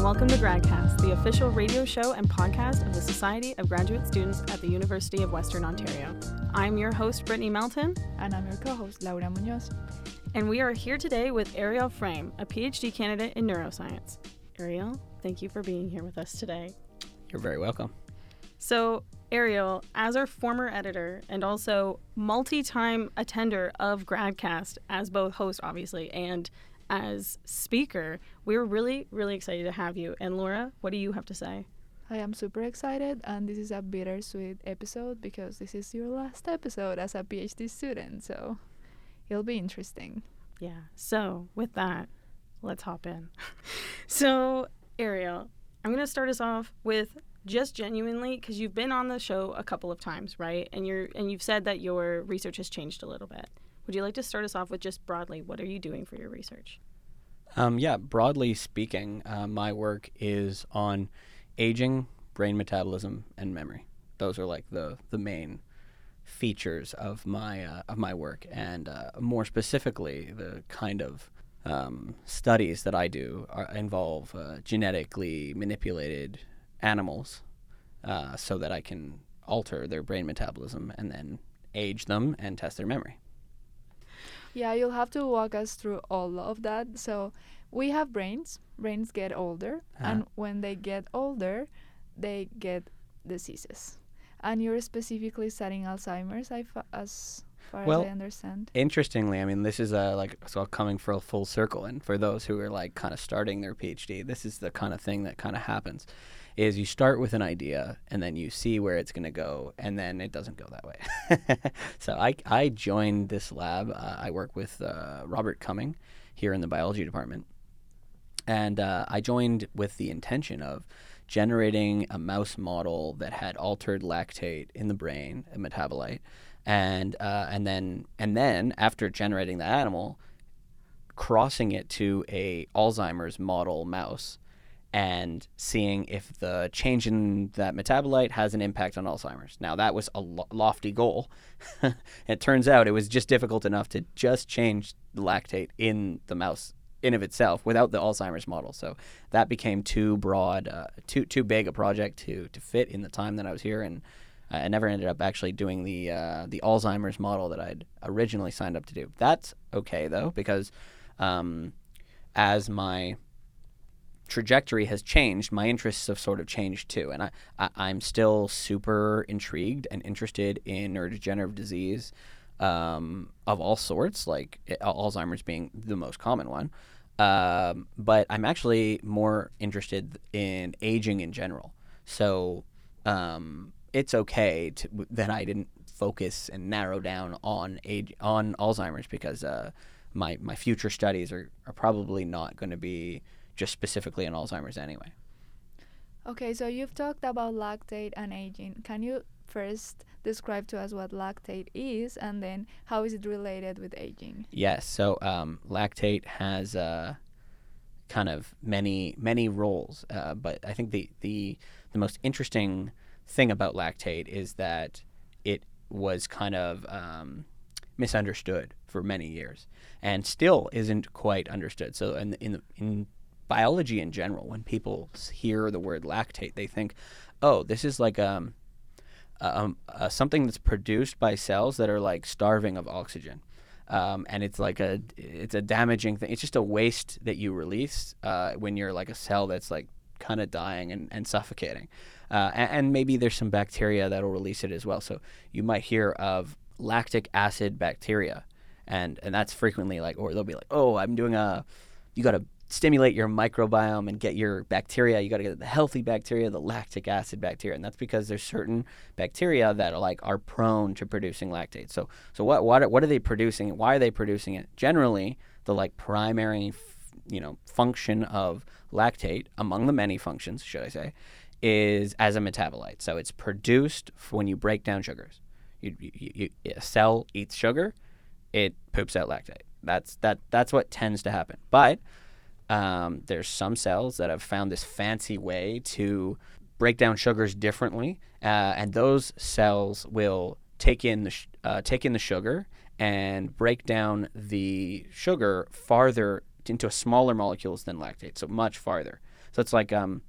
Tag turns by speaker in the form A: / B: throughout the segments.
A: and welcome to GradCast, the official radio show and podcast of the Society of Graduate Students at the University of Western Ontario. I'm your host, Brittany Melton.
B: And I'm your co host, Laura Munoz.
A: And we are here today with Ariel Frame, a PhD candidate in neuroscience. Ariel, thank you for being here with us today.
C: You're very welcome.
A: So, Ariel, as our former editor and also multi time attender of GradCast, as both host, obviously, and as speaker, we're really, really excited to have you. And Laura, what do you have to say?
B: I am super excited, and this is a bittersweet episode because this is your last episode as a PhD student, so it'll be interesting.
A: Yeah. So, with that, let's hop in. so, Ariel, I'm going to start us off with just genuinely because you've been on the show a couple of times, right? And you're and you've said that your research has changed a little bit. Would you like to start us off with just broadly what are you doing for your research?
C: Um, yeah, broadly speaking, uh, my work is on aging, brain metabolism, and memory. Those are like the the main features of my uh, of my work, and uh, more specifically, the kind of um, studies that I do are, involve uh, genetically manipulated animals, uh, so that I can alter their brain metabolism and then age them and test their memory.
B: Yeah, you'll have to walk us through all of that. So, we have brains. Brains get older,
C: Uh-huh.
B: and when they get older, they get diseases. And you're specifically studying Alzheimer's, I fa- as far
C: Well,
B: as I understand.
C: Interestingly, I mean, this is uh, like so coming for a full circle, and for those who are like kind of starting their PhD, this is the kind of thing that kind of happens. Is you start with an idea and then you see where it's going to go, and then it doesn't go that way. so I I joined this lab. Uh, I work with uh, Robert Cumming here in the biology department, and uh, I joined with the intention of generating a mouse model that had altered lactate in the brain, a metabolite, and uh, and then and then after generating the animal, crossing it to a Alzheimer's model mouse, and seeing if the change in that metabolite has an impact on Alzheimer's. Now that was a lo- lofty goal. it turns out it was just difficult enough to just change the lactate in the mouse in of itself without the Alzheimer's model. So that became too broad, uh, too too big a project to to fit in the time that I was here, and I never ended up actually doing the uh, the Alzheimer's model that I'd originally signed up to do. That's okay though because um, as my trajectory has changed, my interests have sort of changed too, and I, I I'm still super intrigued and interested in neurodegenerative disease um, of all sorts, like Alzheimer's being the most common one. Um, but I'm actually more interested in aging in general. So um, it's okay to, that I didn't focus and narrow down on age on Alzheimer's because uh, my my future studies are, are probably not going to be just specifically in Alzheimer's anyway.
B: Okay, so you've talked about lactate and aging. Can you first describe to us what lactate is and then how is it related with aging?
C: Yes. So um, lactate has uh, kind of many many roles, uh, but I think the the the most interesting thing about lactate is that it was kind of um, misunderstood for many years and still isn't quite understood. So in in in biology in general, when people hear the word lactate, they think, "Oh, this is like um, um, uh, something that's produced by cells that are like starving of oxygen." Um, and it's like a it's a damaging thing. It's just a waste that you release uh, when you're like a cell that's like kind of dying and, and suffocating. Uh, and, and maybe there's some bacteria that'll release it as well. So you might hear of lactic acid bacteria, and and that's frequently like, or they'll be like, oh, I'm doing a, you got to stimulate your microbiome and get your bacteria. You got to get the healthy bacteria, the lactic acid bacteria, and that's because there's certain bacteria that are like are prone to producing lactate. So so what what are, what are they producing? Why are they producing it? Generally, the like primary, you know, function of lactate among the many functions, should I say, is as a metabolite. So it's produced when you break down sugars. You, you, you, a cell eats sugar, it poops out lactate. That's that. That's what tends to happen. But um, there's some cells that have found this fancy way to break down sugars differently, uh, and those cells will take in the sh- uh, take in the sugar and break down the sugar farther into smaller molecules than lactate, so much farther. So it's like um,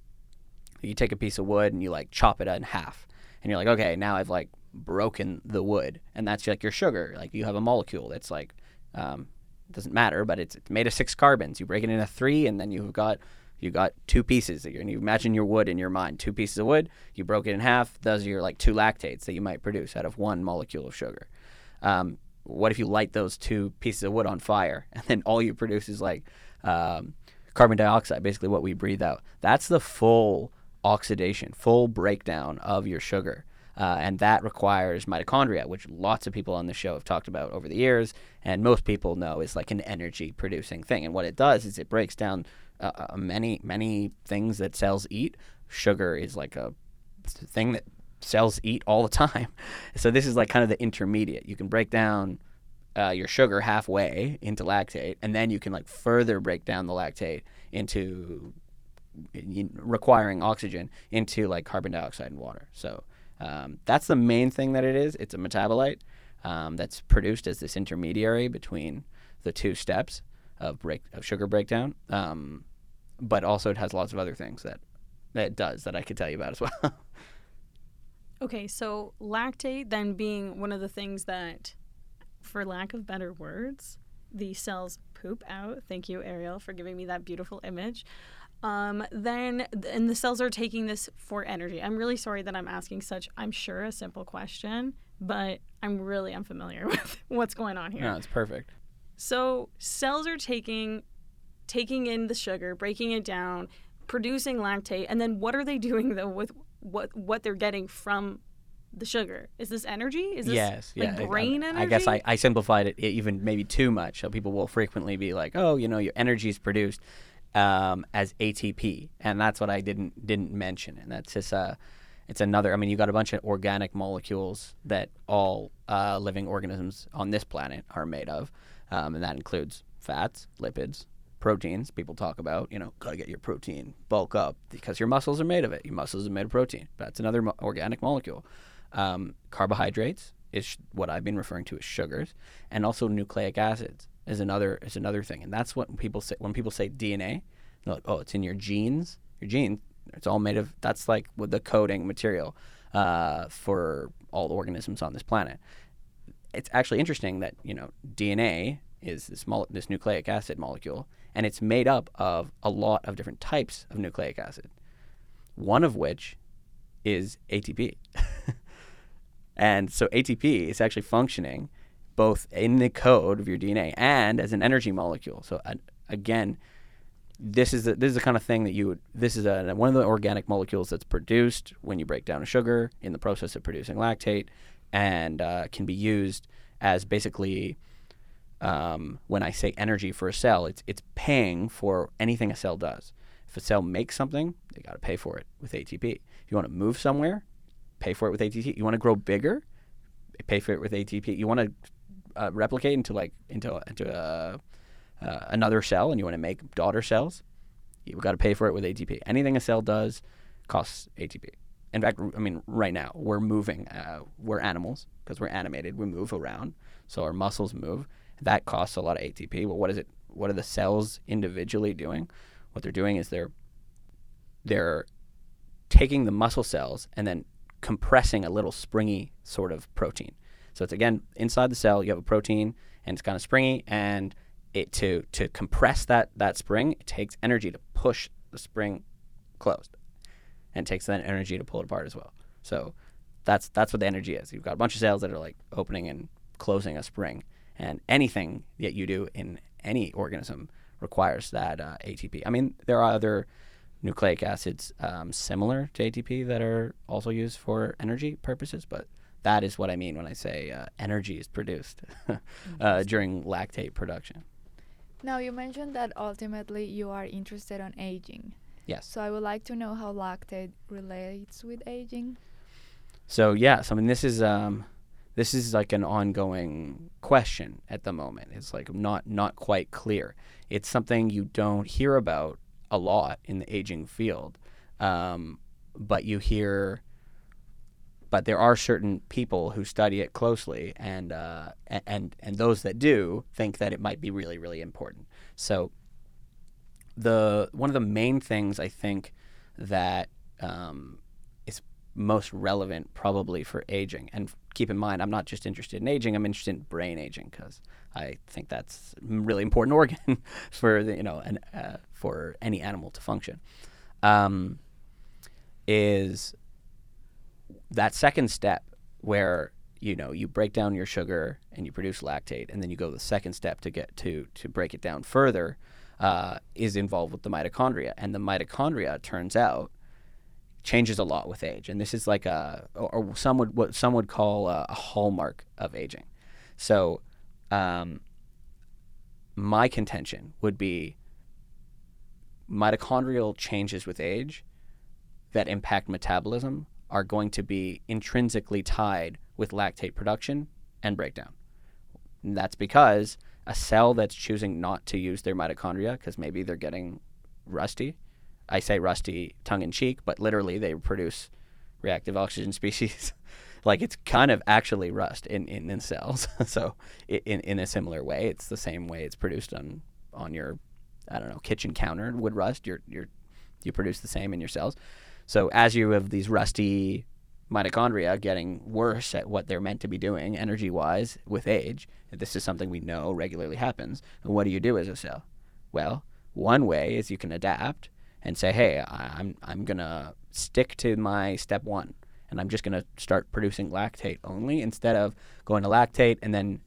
C: you take a piece of wood and you like chop it in half, and you're like, okay, now I've like broken the wood, and that's like your sugar. Like you have a molecule that's like, um, doesn't matter, but it's, it's made of six carbons. You break it into three, and then you've got you got two pieces. And you imagine your wood in your mind, two pieces of wood. You broke it in half. Those are your like two lactates that you might produce out of one molecule of sugar. Um, what if you light those two pieces of wood on fire, and then all you produce is like um, carbon dioxide, basically what we breathe out. That's the full oxidation, full breakdown of your sugar. Uh, and that requires mitochondria, which lots of people on the show have talked about over the years, and most people know is like an energy producing thing. And what it does is it breaks down uh, uh, many, many things that cells eat. Sugar is like a thing that cells eat all the time. So this is like kind of the intermediate. You can break down uh, your sugar halfway into lactate, and then you can like further break down the lactate into requiring oxygen into like carbon dioxide and water. So um, that's the main thing that it is. It's a metabolite um, that's produced as this intermediary between the two steps of break of sugar breakdown. Um, but also it has lots of other things that that it does that I could tell you about as well.
A: okay, so lactate then being one of the things that, for lack of better words, the cells poop out. Thank you, Ariel, for giving me that beautiful image um, then and the cells are taking this for energy. I'm really sorry that I'm asking such, I'm sure, a simple question, but I'm really unfamiliar with what's going on here.
C: No, it's perfect.
A: So cells are taking taking in the sugar, breaking it down, producing lactate, and then what are they doing though with what what they're getting from the sugar? Is this energy? Is this
C: yes,
A: like
C: yeah.
A: brain
C: I,
A: energy?
C: I guess I, I simplified it even maybe too much. So people will frequently be like, "Oh, you know, your energy is produced um, as ATP, and that's what I didn't didn't mention. And that's just a, it's another. I mean, you got a bunch of organic molecules that all uh, living organisms on this planet are made of, um, and that includes fats, lipids, proteins. People talk about, you know, gotta get your protein, bulk up because your muscles are made of it. Your muscles are made of protein. That's another mo- organic molecule. Um, carbohydrates is what I've been referring to as sugars, and also nucleic acids is another is another thing, and that's what people say when people say DNA. They're like, oh, it's in your genes. Your genes, it's all made of. That's like with the coding material uh, for all the organisms on this planet. It's actually interesting that you know DNA is this mo- this nucleic acid molecule, and it's made up of a lot of different types of nucleic acid. One of which is ATP. and so ATP is actually functioning both in the code of your DNA and as an energy molecule. So uh, again, this is the, this is the kind of thing that you would. This is a, one of the organic molecules that's produced when you break down a sugar in the process of producing lactate, and uh, can be used as basically. Um, when I say energy for a cell, it's it's paying for anything a cell does. If a cell makes something, they got to pay for it with ATP. If you want to move somewhere, pay for it with ATP. You want to grow bigger, pay for it with ATP. You want to uh, replicate into like into into a, uh, another cell, and you want to make daughter cells, you've got to pay for it with ATP. Anything a cell does costs ATP. In fact, I mean, right now we're moving. Uh, we're animals because we're animated. We move around, so our muscles move. That costs a lot of ATP. Well, what is it? What are the cells individually doing? What they're doing is they're they're taking the muscle cells and then compressing a little springy sort of protein. So it's again inside the cell. You have a protein, and it's kind of springy, and it to to compress that that spring, it takes energy to push the spring closed, and takes that energy to pull it apart as well. So that's that's what the energy is. You've got a bunch of cells that are like opening and closing a spring, and anything that you do in any organism requires that uh, ATP. I mean, there are other nucleic acids um, similar to ATP that are also used for energy purposes, but that is what I mean when I say uh, energy is produced uh, during lactate production.
B: Now, you mentioned that ultimately you are interested on aging.
C: Yes.
B: So I would like to know how lactate relates with aging.
C: So yes, I mean this is um, this is like an ongoing question at the moment. It's like not not quite clear. It's something you don't hear about a lot in the aging field, um, but you hear but there are certain people who study it closely, and uh, and and those that do think that it might be really really important. So the one of the main things I think that um, is most relevant probably for aging. And keep in mind, I'm not just interested in aging; I'm interested in brain aging because I think that's a really important organ for the, you know an, uh, for any animal to function. Um, is that second step where you know you break down your sugar and you produce lactate, and then you go the second step to get to to break it down further uh, is involved with the mitochondria, and the mitochondria turns out changes a lot with age, and this is like a or some would what some would call a, a hallmark of aging. So, um, my contention would be mitochondrial changes with age that impact metabolism are going to be intrinsically tied with lactate production and breakdown. And that's because a cell that's choosing not to use their mitochondria because maybe they're getting rusty. I say rusty tongue in cheek, but literally they produce reactive oxygen species. like it's kind of actually rust in, in, in cells. so in, in a similar way, it's the same way it's produced on on your I don't know kitchen counter wood rust. You're, you're you produce the same in your cells. So as you have these rusty mitochondria getting worse at what they're meant to be doing energy wise with age, this is something we know regularly happens. And what do you do as a cell? Well, one way is you can adapt and say, hey, I'm, I'm going to stick to my step one and I'm just going to start producing lactate only instead of going to lactate and then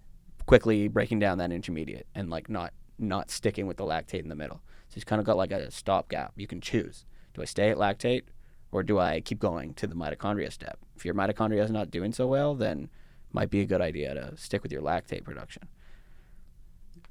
C: quickly breaking down that intermediate and like not not sticking with the lactate in the middle. So it's kind of got like a stopgap. You can choose. Do I stay at lactate or do I keep going to the mitochondria step? If your mitochondria is not doing so well, then might be a good idea to stick with your lactate production.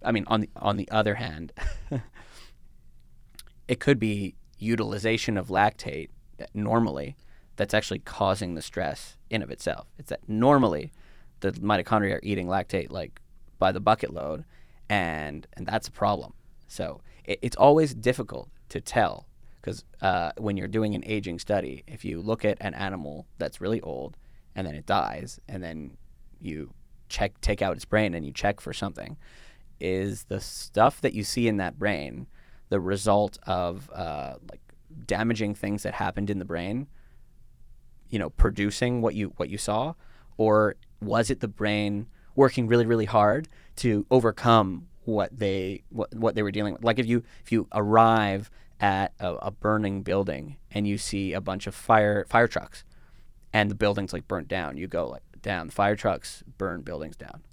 C: I mean, on the on the other hand, it could be utilization of lactate normally that's actually causing the stress in of itself. It's that normally the mitochondria are eating lactate like by the bucket load, and and that's a problem. So it, it's always difficult to tell because uh, when you're doing an aging study, if you look at an animal that's really old and then it dies, and then you check, take out its brain and you check for something, is the stuff that you see in that brain the result of uh, like damaging things that happened in the brain? You know, producing what you what you saw, or was it the brain working really really hard to overcome what they what, what they were dealing with? Like if you if you arrive at a, a, burning building and you see a bunch of fire fire trucks and the building's like burnt down. You go like down fire trucks burn buildings down.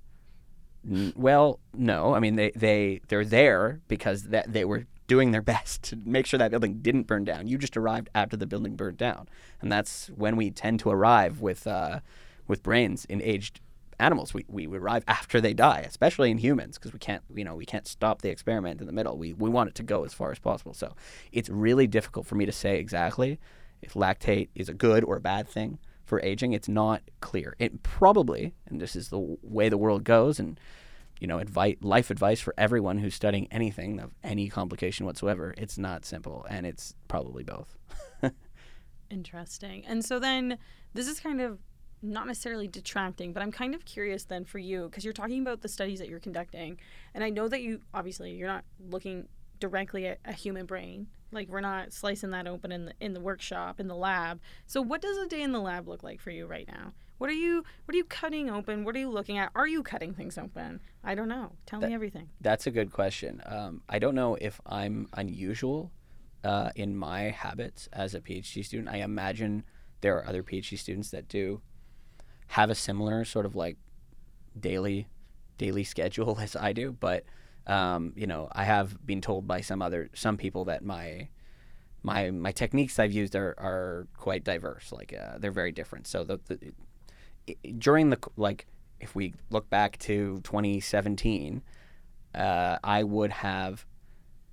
C: N- well no. I mean they they they're there because that they were doing their best to make sure that building didn't burn down. You just arrived after the building burned down. And that's when we tend to arrive with uh, with brains in aged animals. We, we arrive after they die, especially in humans, because we can't you know we can't stop the experiment in the middle. We we want it to go as far as possible. So it's really difficult for me to say exactly if lactate is a good or a bad thing for aging. It's not clear. It probably, and this is the way the world goes, and you know, advice, life advice for everyone who's studying anything of any complication whatsoever. It's not simple, and it's probably both.
A: Interesting. And so then this is kind of not necessarily detracting, but I'm kind of curious then for you because you're talking about the studies that you're conducting, and I know that you obviously you're not looking directly at a human brain. Like we're not slicing that open in the in the workshop in the lab. So what does a day in the lab look like for you right now? What are you what are you cutting open? What are you looking at? Are you cutting things open? I don't know. Tell
C: that,
A: me everything.
C: That's a good question. Um, I don't know if I'm unusual uh, in my habits as a PhD student. I imagine there are other PhD students that do have a similar sort of like daily daily schedule as I do, but um, you know, I have been told by some other some people that my my my techniques I've used are, are quite diverse. Like uh, they're very different. So the, the during the like if we look back to 2017, uh, I would have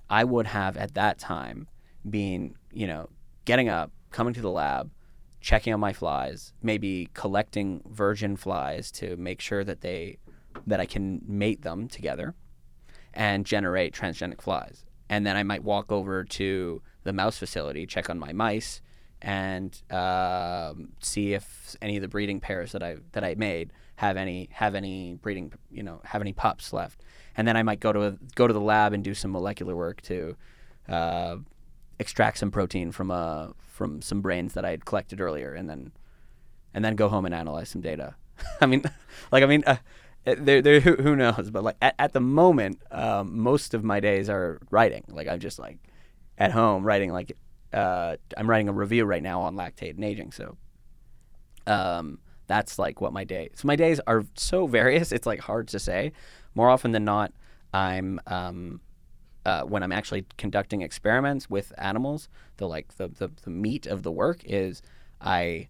C: I would have at that time been you know getting up, coming to the lab, checking on my flies, maybe collecting virgin flies to make sure that they that I can mate them together and generate transgenic flies. And then I might walk over to the mouse facility, check on my mice, and um, see if any of the breeding pairs that I that I made have any have any breeding you know have any pups left. And then I might go to a, go to the lab and do some molecular work to uh, extract some protein from uh from some brains that I had collected earlier, and then and then go home and analyze some data. I mean, like I mean, uh, there, there, who, who knows? But like at, at the moment, um, most of my days are writing. Like I'm just like at home writing. Like uh, I'm writing a review right now on lactate and aging. So um, that's like what my day. So my days are so various. It's like hard to say. More often than not, I'm um, uh, when I'm actually conducting experiments with animals. The like the the, the meat of the work is I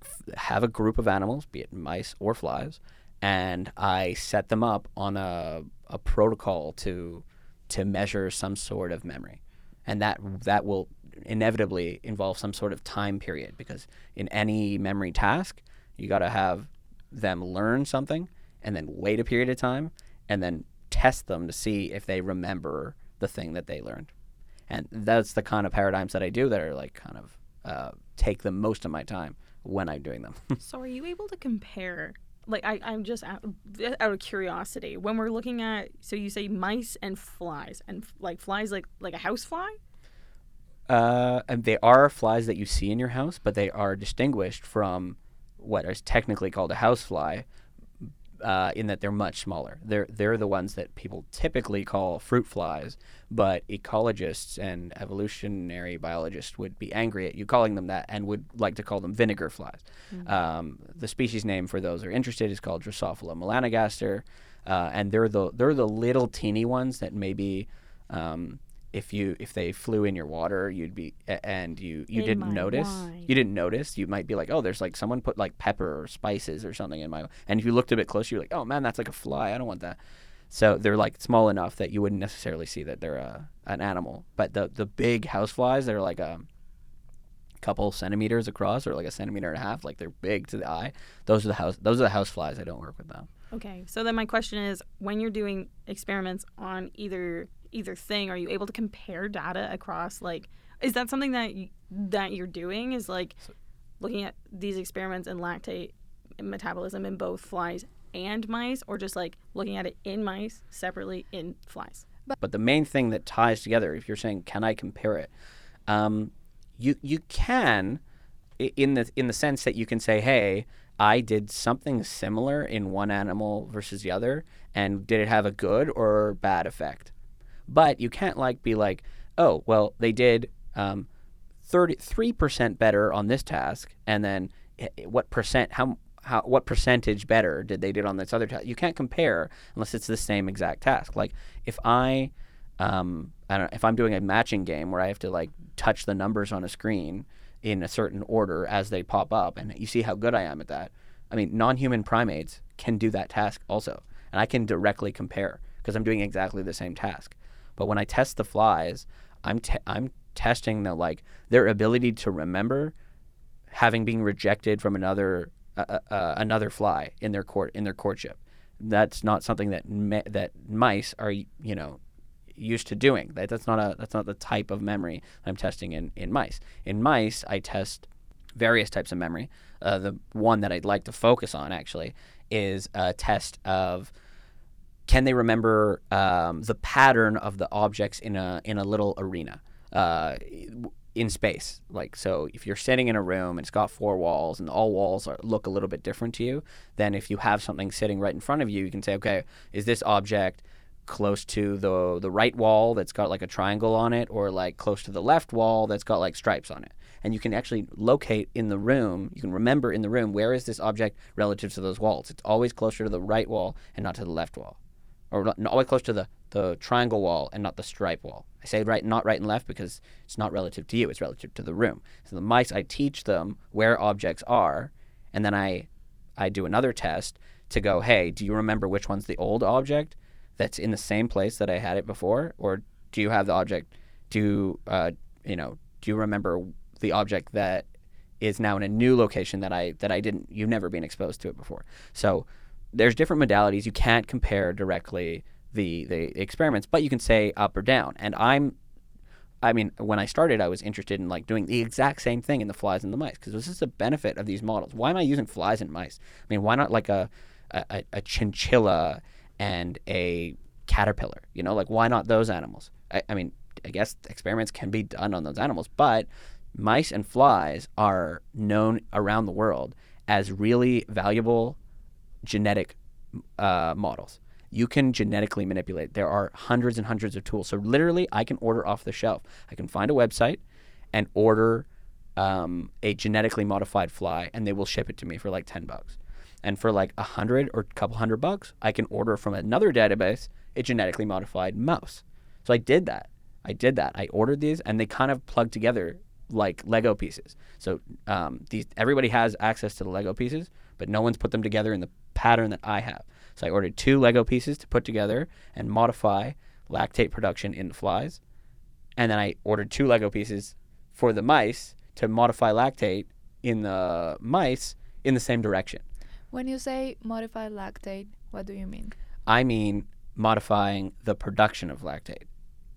C: f- have a group of animals, be it mice or flies, and I set them up on a a protocol to to measure some sort of memory, and that that will inevitably involve some sort of time period because in any memory task you got to have them learn something and then wait a period of time and then test them to see if they remember the thing that they learned and that's the kind of paradigms that i do that are like kind of uh, take the most of my time when i'm doing them
A: So are you able to compare? Like I, I'm just out, out of curiosity. When we're looking at, so you say mice and flies, and like flies, like like a house fly.
C: Uh, and they are flies that you see in your house, but they are distinguished from what is technically called a housefly, uh, in that they're much smaller. They're they're the ones that people typically call fruit flies, but ecologists and evolutionary biologists would be angry at you calling them that and would like to call them vinegar flies. Um, the species name for those who are interested is called Drosophila melanogaster, uh, and they're the they're the little teeny ones that maybe. Um, if you if they flew in your water, you'd be and you you
A: In
C: didn't notice.
A: wine.
C: You didn't notice. You might be like, oh, there's like someone put like pepper or spices or something in my. And if you looked a bit closer, you're like, oh man, that's like a fly. I don't want that. So they're like small enough that you wouldn't necessarily see that they're a, an animal. But the the big house flies, they're like a couple centimeters across or like a centimeter and a half. Like they're big to the eye. Those are the house. Those are the house flies. I don't work with them.
A: Okay. So then my question is, when you're doing experiments on either either thing, are you able to compare data across? Like, is that something that y- that you're doing? Is like looking at these experiments and lactate metabolism in both flies and mice, or just like looking at it in mice separately in flies?
C: But the main thing that ties together, if you're saying, can I compare it? Um, you you can, in the in the sense that you can say, hey, I did something similar in one animal versus the other, and did it have a good or bad effect? But you can't like be like, oh, well, they did um, 33% better on this task, and then i- i- what percent, how, how, what percentage better did they did on this other task? You can't compare unless it's the same exact task. Like if I, um, I don't know, if I'm doing a matching game where I have to like touch the numbers on a screen in a certain order as they pop up, and you see how good I am at that. I mean, non-human primates can do that task also, and I can directly compare because I'm doing exactly the same task. But when I test the flies, I'm te- I'm testing the like their ability to remember having been rejected from another uh, uh, uh, another fly in their court in their courtship. That's not something that ma- that mice are you know used to doing. That, that's not a that's not the type of memory I'm testing in in mice. In mice, I test various types of memory. Uh, the one that I'd like to focus on actually is a test of can they remember um, the pattern of the objects in a in a little arena uh, in space? Like so, if you're sitting in a room and it's got four walls and all walls are, look a little bit different to you, then if you have something sitting right in front of you, you can say, okay, is this object close to the the right wall that's got like a triangle on it, or like close to the left wall that's got like stripes on it? And you can actually locate in the room. You can remember in the room where is this object relative to those walls. It's always closer to the right wall and not to the left wall or not, always close to the, the triangle wall and not the stripe wall. I say right, not right and left because it's not relative to you; it's relative to the room. So the mice, I teach them where objects are, and then I, I do another test to go, hey, do you remember which one's the old object that's in the same place that I had it before, or do you have the object? Do uh, you know? Do you remember the object that is now in a new location that I that I didn't? You've never been exposed to it before. So there's different modalities. You can't compare directly the the experiments, but you can say up or down. And I'm, I mean, when I started, I was interested in like doing the exact same thing in the flies and the mice because this is the benefit of these models. Why am I using flies and mice? I mean, why not like a a, a chinchilla and a caterpillar? You know, like why not those animals? I, I mean, I guess experiments can be done on those animals, but mice and flies are known around the world as really valuable genetic uh, models. You can genetically manipulate. There are hundreds and hundreds of tools. So literally, I can order off the shelf. I can find a website and order um, a genetically modified fly, and they will ship it to me for like ten bucks. And for like a hundred or a couple hundred bucks, I can order from another database a genetically modified mouse. So I did that. I did that. I ordered these, and they kind of plug together like Lego pieces. So um, these everybody has access to the Lego pieces, but no one's put them together in the pattern that I have. So I ordered two Lego pieces to put together and modify lactate production in flies, and then I ordered two Lego pieces for the mice to modify lactate in the mice in the same direction.
B: When you say modified lactate, what do you mean?
C: I mean modifying the production of lactate.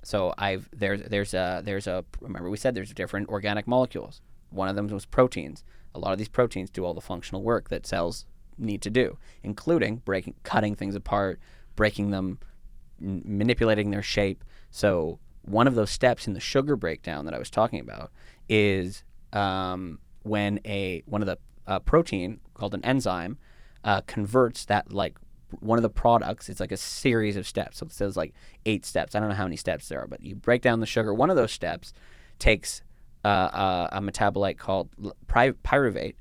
C: So I've there's there's a there's a remember we said there's different organic molecules. One of them was proteins. A lot of these proteins do all the functional work that cells need to do, including breaking, cutting things apart, breaking them, n- manipulating their shape. So one of those steps in the sugar breakdown that I was talking about is um, when a one of the uh, protein called an enzyme uh, converts that like one of the products. It's like a series of steps. So it says like eight steps. I don't know how many steps there are, but you break down the sugar. One of those steps takes uh, uh, a metabolite called py- pyruvate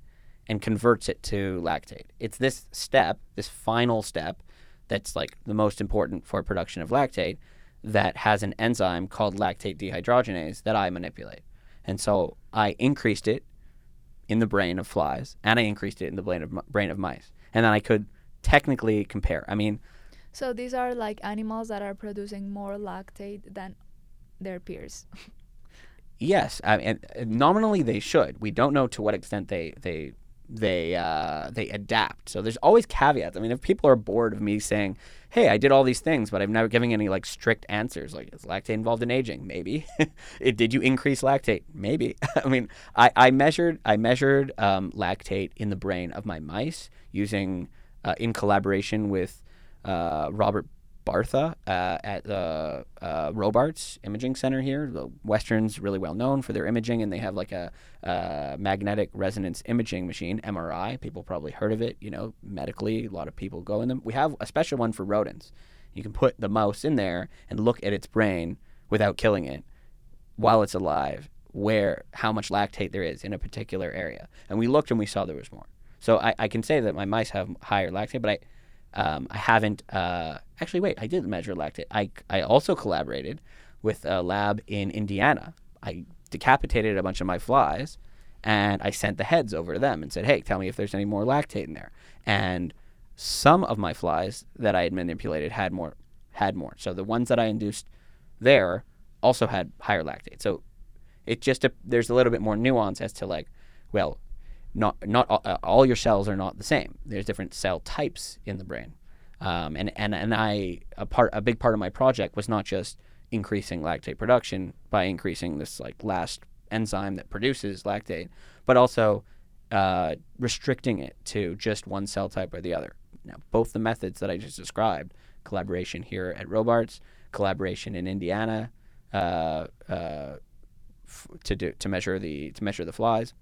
C: and converts it to lactate. It's this step, this final step, that's like the most important for production of lactate, that has an enzyme called lactate dehydrogenase that I manipulate. And so I increased it in the brain of flies, and I increased it in the brain of brain of mice, and then I could technically compare. I mean,
B: so these are like animals that are producing more lactate than their peers.
C: yes, I mean, nominally they should. We don't know to what extent they they they uh, they adapt. So there's always caveats. I mean, if people are bored of me saying, "Hey, I did all these things," but I'm never giving any like strict answers, like is lactate involved in aging? Maybe. did you increase lactate? Maybe. I mean, I, I measured I measured um, lactate in the brain of my mice using uh, in collaboration with uh, Robert Bartha uh, at the uh, Robarts Imaging Center here. The Western's really well known for their imaging, and they have like a, a, magnetic resonance imaging machine, MRI. People probably heard of it. You know, medically, a lot of people go in them. We have a special one for rodents. You can put the mouse in there and look at its brain without killing it while it's alive, where how much lactate there is in a particular area. And we looked and we saw there was more. So I, I can say that my mice have higher lactate, but I um, I haven't uh, actually. Wait, I did measure lactate. I I also collaborated with a lab in Indiana. I decapitated a bunch of my flies, and I sent the heads over to them and said, "Hey, tell me if there's any more lactate in there." And some of my flies that I had manipulated had more had more. So the ones that I induced there also had higher lactate. So it just a, there's a little bit more nuance as to like, well, not not all, uh, all, your cells are not the same. There's different cell types in the brain, um, and and and I a part a big part of my project was not just increasing lactate production by increasing this like last enzyme that produces lactate, but also uh, restricting it to just one cell type or the other. Now, both the methods that I just described, collaboration here at Robarts, collaboration in Indiana, uh, uh, f- to do to measure the to measure the flies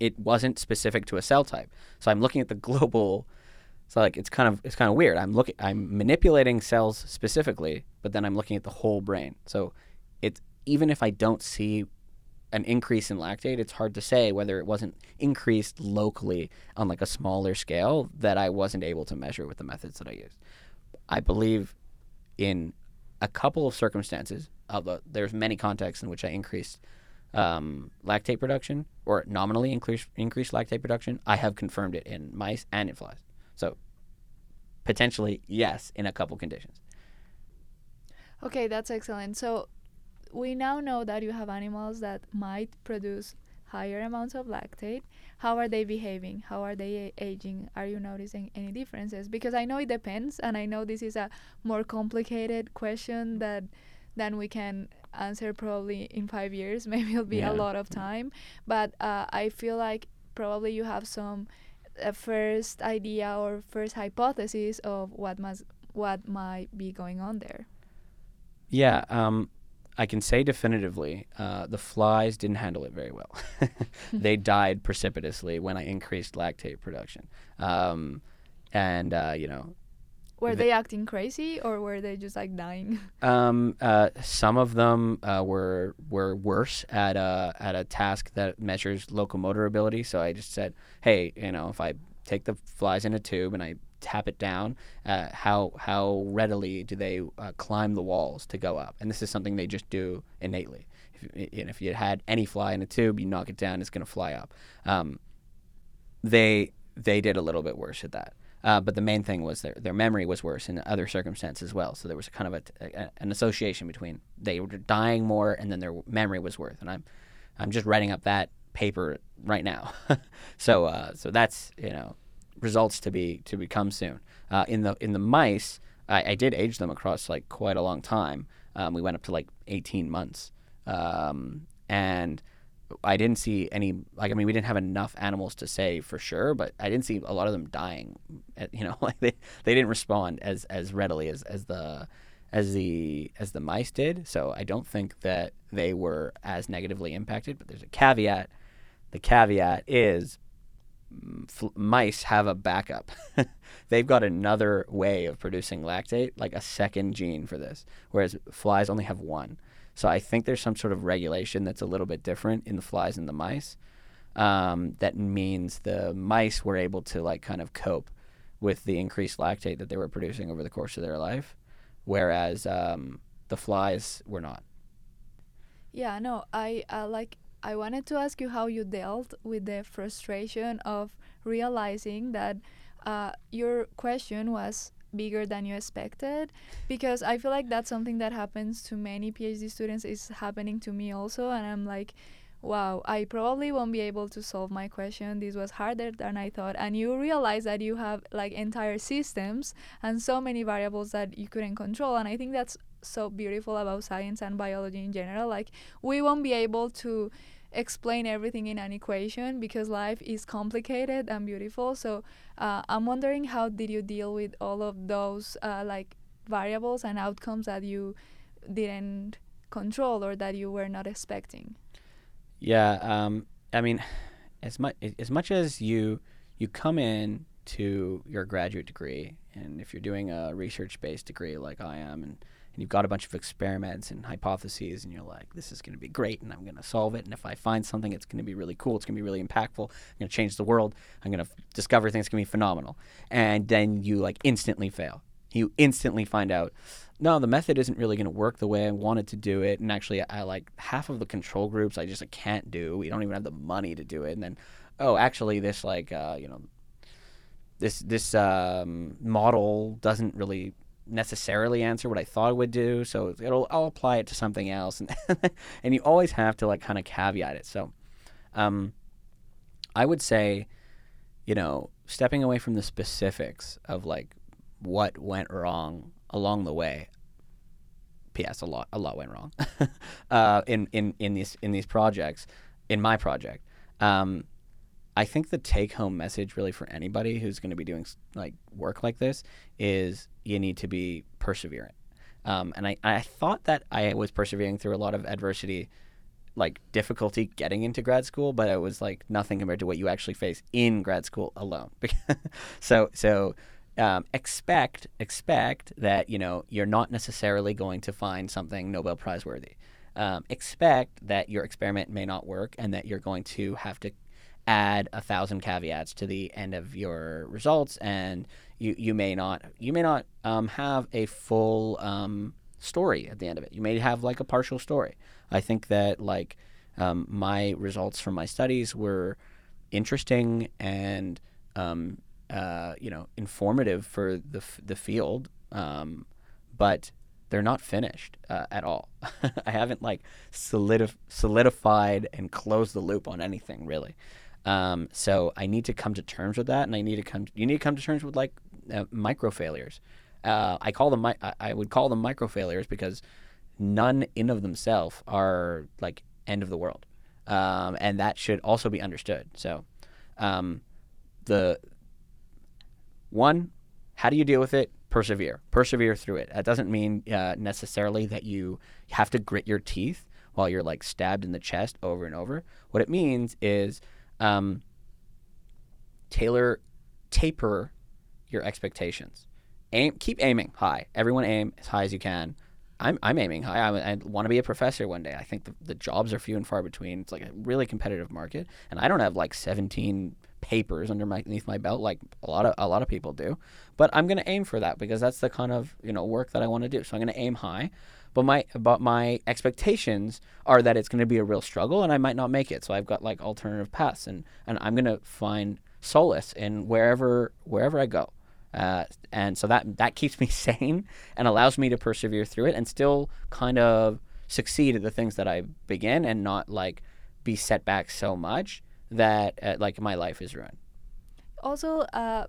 C: it wasn't specific to a cell type. So I'm looking at the global. So like it's kind of it's kind of weird. I'm looking I'm manipulating cells specifically, but then I'm looking at the whole brain. So it's even if I don't see an increase in lactate, it's hard to say whether it wasn't increased locally on like a smaller scale that I wasn't able to measure with the methods that I used. I believe in a couple of circumstances, although there's many contexts in which I increased um, lactate production or nominally increase increased lactate production, I have confirmed it in mice and in flies. So potentially yes in a couple conditions.
B: Okay, that's excellent. So we now know that you have animals that might produce higher amounts of lactate. How are they behaving? How are they aging? Are you noticing any differences? Because I know it depends, and I know this is a more complicated question that than we can answer probably in five years. Maybe it'll be yeah. a lot of time. But uh, I feel like probably you have some uh, first idea or first hypothesis of what must what might be going on there.
C: Yeah. Um, I can say definitively, uh, the flies didn't handle it very well. they died precipitously when I increased lactate production. Um, and uh, you know,
B: Were
C: The-
B: they acting crazy or were they just like dying?
C: um, uh, some of them uh, were were worse at a at a task that measures locomotor ability. So I just said, hey, you know, if I take the flies in a tube and I tap it down, uh, how how readily do they uh, climb the walls to go up? And this is something they just do innately. If, and if you had any fly in a tube, you knock it down, it's going to fly up. Um, they they did a little bit worse at that. Uh, but the main thing was their their memory was worse in other circumstances as well. So there was kind of a, a, an association between they were dying more and then their memory was worse. And I'm I'm just writing up that paper right now. so uh, so that's you know results to be to become soon. Uh, in the in the mice, I, I did age them across like quite a long time. Um, we went up to like 18 months, um, and I didn't see any like I mean we didn't have enough animals to say for sure, but I didn't see a lot of them dying. You know, like they, they didn't respond as as readily as, as the as the as the mice did. So I don't think that they were as negatively impacted. But there's a caveat. The caveat is mm, fl- mice have a backup. They've got another way of producing lactate, like a second gene for this, whereas flies only have one. So I think there's some sort of regulation that's a little bit different in the flies and the mice. Um, that means the mice were able to like kind of cope with the increased lactate that they were producing over the course of their life, whereas um, the flies were not.
B: Yeah, no, I uh, like I wanted to ask you how you dealt with the frustration of realizing that uh, your question was bigger than you expected because I feel like that's something that happens to many PhD students is happening to me also and I'm like wow I probably won't be able to solve my question. This was harder than I thought. And you realize that you have like entire systems and so many variables that you couldn't control. And I think that's so beautiful about science and biology in general. Like we won't be able to explain everything in an equation because life is complicated and beautiful. So uh, i'm wondering how did you deal with all of those uh, like variables and outcomes that you didn't control or that you were not expecting
C: Yeah, um, I mean, as much as much as you you come in to your graduate degree, and if you're doing a research-based degree like I am, and, and you've got a bunch of experiments and hypotheses, and you're like, this is going to be great, and I'm going to solve it, and if I find something, it's going to be really cool, it's going to be really impactful, I'm going to change the world, I'm going to f- discover things, it's going to be phenomenal, and then you like instantly fail. You instantly find out no, the method isn't really going to work the way I wanted to do it. And actually, I like half of the control groups I just I can't do. We don't even have the money to do it. And then, oh, actually, this like uh, you know, this this um, model doesn't really necessarily answer what I thought it would do. So it'll I'll apply it to something else, and and you always have to like kind of caveat it. So, um, I would say, you know, stepping away from the specifics of like what went wrong along the way. P.S. A lot, a lot went wrong uh, in in in these in these projects. In my project, um, I think the take-home message, really, for anybody who's going to be doing like work like this, is you need to be perseverant. Um, and I, I thought that I was persevering through a lot of adversity, like difficulty getting into grad school, but it was like nothing compared to what you actually face in grad school alone. so so um, expect expect that you know you're not necessarily going to find something Nobel Prize worthy. Um, expect that your experiment may not work and that you're going to have to add a thousand caveats to the end of your results, and you you may not you may not um, have a full um, story at the end of it. You may have like a partial story. I think that like um, my results from my studies were interesting and um, uh, you know informative for the f- the field, um, but they're not finished uh, at all. I haven't like solidif- solidified and closed the loop on anything really. Um, so I need to come to terms with that, and I need to come. You need to come to terms with like uh, micro failures. Uh, I call them. mi- I, would call them micro failures because none in of themselves are like end of the world, um, and that should also be understood. So, um, the one, how do you deal with it? persevere. Persevere through it. That doesn't mean uh, necessarily that you have to grit your teeth while you're like stabbed in the chest over and over. What it means is um, tailor, taper your expectations. Aim, keep aiming high. Everyone aim as high as you can. I'm, I'm aiming high. I, I want to be a professor one day. I think the, the jobs are few and far between. It's like a really competitive market, and I don't have like 17 papers underneath my belt like a lot of a lot of people do. But I'm going to aim for that because that's the kind of you know work that I want to do. So I'm going to aim high. But my but my expectations are that it's going to be a real struggle, and I might not make it. So I've got like alternative paths, and and I'm going to find solace in wherever wherever I go. Uh, and so that that keeps me sane and allows me to persevere through it and still kind of succeed at the things that I begin and not like be set back so much that uh, like my life is ruined.
B: Also, uh,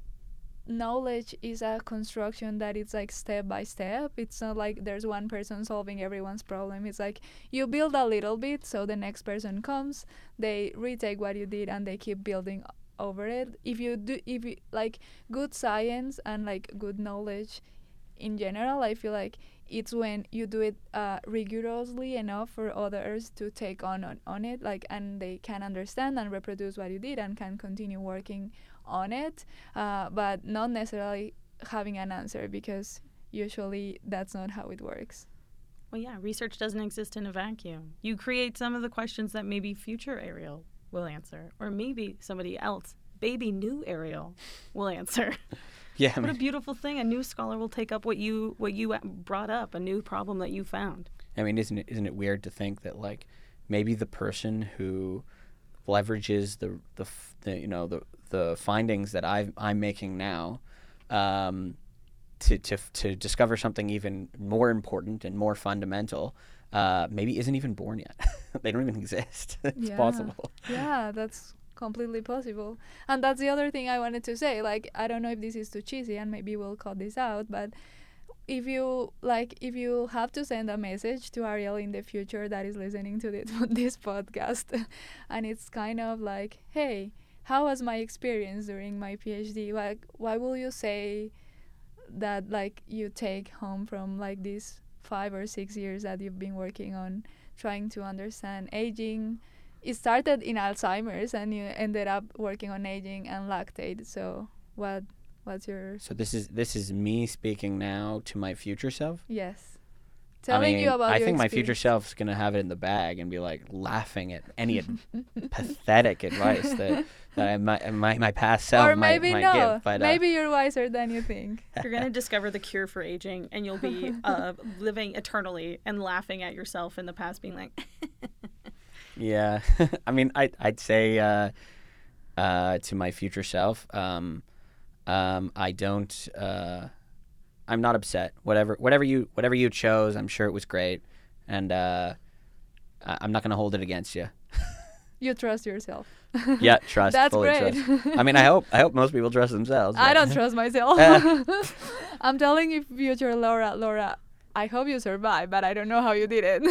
B: knowledge is a construction that it's like step by step. It's not like there's one person solving everyone's problem. It's like you build a little bit, so the next person comes, they retake what you did, and they keep building over it if you do if you like good science and like good knowledge in general i feel like it's when you do it uh, rigorously enough for others to take on, on on it like and they can understand and reproduce what you did and can continue working on it uh, but not necessarily having an answer because usually that's not how it works
A: well yeah research doesn't exist in a vacuum you create some of the questions that maybe future ariel will answer, or maybe somebody else, baby new Ariel, will answer.
C: Yeah,
A: what a beautiful thing! A new scholar will take up what you what you brought up, a new problem that you found.
C: I mean, isn't it isn't it weird to think that like maybe the person who leverages the the, the you know the the findings that I I'm making now. Um, to, to, to discover something even more important and more fundamental uh, maybe isn't even born yet. they don't even exist. it's
B: yeah.
C: possible.
B: Yeah, that's completely possible. And that's the other thing I wanted to say. Like, I don't know if this is too cheesy, and maybe we'll cut this out, but if you like if you have to send a message to Ariel in the future that is listening to this this podcast and it's kind of like hey how was my experience during my PhD like why will you say that like you take home from like these five or six years that you've been working on trying to understand aging. It started in Alzheimer's and you ended up working on aging and lactate. So what what's your
C: So this is this is me speaking now to my future self?
B: Yes.
C: Telling
B: I mean, you about
C: I
B: think
C: my future self's gonna have it in the bag and be like laughing at any ad- pathetic advice that, that I might, my my past self
B: or maybe
C: might,
B: no.
C: give. But,
B: uh, maybe you're wiser than you think.
A: You're gonna discover the cure for aging, and you'll be uh, living eternally and laughing at yourself in the past, being like.
C: Yeah, I mean, I I'd say uh, uh, to my future self, um, um, I don't. Uh, I'm not upset. Whatever whatever you whatever you chose, I'm sure it was great, and uh, I- I'm not gonna hold it against you.
B: You trust yourself.
C: yeah, trust.
B: That's
C: fully
B: great.
C: trust. I mean, I hope I hope most people trust themselves.
B: I don't trust myself. I'm telling you, future Laura, Laura, I hope you survive, but I don't know how you did it.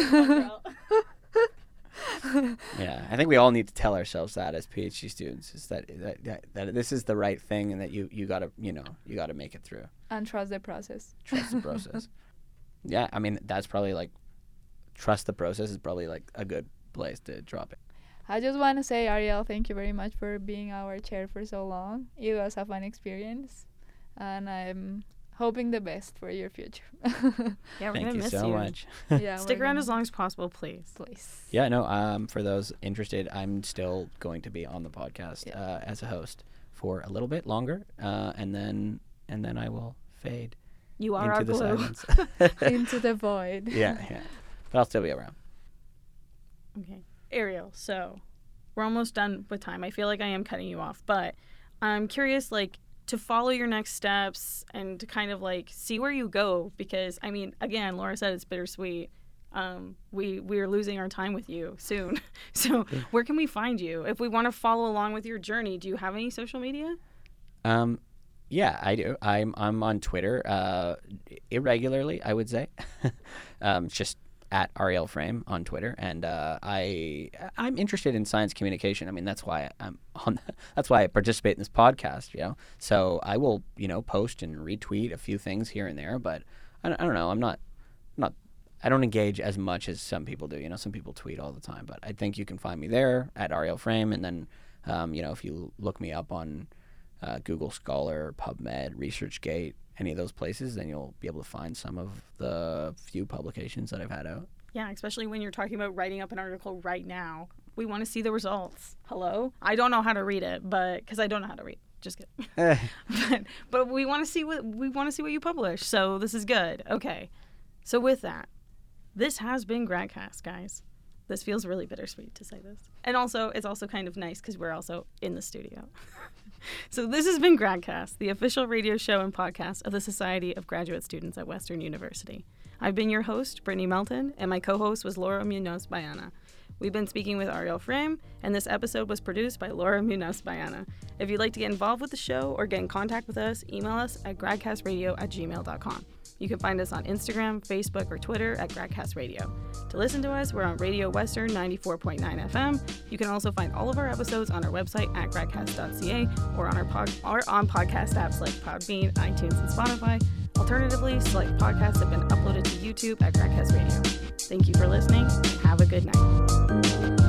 C: Yeah, I think we all need to tell ourselves that as PhD students is that that, that, that this is the right thing and that you you gotta you know you gotta make it through.
B: and trust the process.
C: Trust the process. yeah, I mean that's probably like trust the process is probably like a good place to drop it.
B: I just want to say, Ariel, thank you very much for being our chair for so long. It was a fun experience, and I'm hoping the best for your future.
A: Yeah, we're
C: Thank
A: gonna
C: you
A: miss
C: so
A: you.
C: much.
B: yeah,
A: Stick around
B: gonna-
A: as long as possible, please.
B: please.
C: Yeah, no. Um, for those interested, I'm still going to be on the podcast
B: Yeah.
C: uh, as a host for a little bit longer, uh, and then and then I will fade
A: You are our
C: into the
A: glue.
C: silence.
B: Into the void.
C: yeah, yeah. But I'll still be around.
A: Okay. Ariel, so we're almost done with time. I feel like I am cutting you off, but I'm curious, like, to follow your next steps and to kind of like see where you go because I mean, again, Laura said it's bittersweet. Um, we we're losing our time with you soon. so where can we find you if we want to follow along with your journey? Do you have any social media?
C: Um, yeah, I do. I'm I'm on Twitter uh, irregularly, I would say. um, just at Ariel Frame on Twitter, and uh, I I'm interested in science communication. I mean, that's why I'm on. That's why I participate in this podcast. You know, so I will you know post and retweet a few things here and there, but I, don't- I don't know. I'm not not. I don't engage as much as some people do. You know, some people tweet all the time, but I think you can find me there at Ariel Frame, and then um, you know if you look me up on uh, Google Scholar, PubMed, ResearchGate, any of those places, then you'll be able to find some of the few publications that I've had out.
A: Yeah, especially when you're talking about writing up an article right now. We want to see the results. Hello? I don't know how to read it, but because I don't know how to read. Just kidding. but, but we want to see what we want to see what you publish. So this is good. Okay. So with that, this has been Gradcast, guys. This feels really bittersweet to say this. And also, it's also kind of nice because we're also in the studio. so this has been Gradcast, the official radio show and podcast of the Society of Graduate Students at Western University. I've been your host, Brittany Melton, and my co-host was Laura Munoz Bayana. We've been speaking with Ariel Frame, and this episode was produced by Laura Munoz Bayana. If you'd like to get involved with the show or get in contact with us, email us at gradcastradio at gmail.com. You can find us on Instagram, Facebook, or Twitter at Gradcast Radio. To listen to us, we're on Radio Western 94.9 FM. You can also find all of our episodes on our website at gradcast.ca or on our pod, or on podcast apps like Podbean, iTunes, and Spotify. Alternatively, select podcasts have been uploaded to YouTube at Gradcast Radio. Thank you for listening. Have a good night.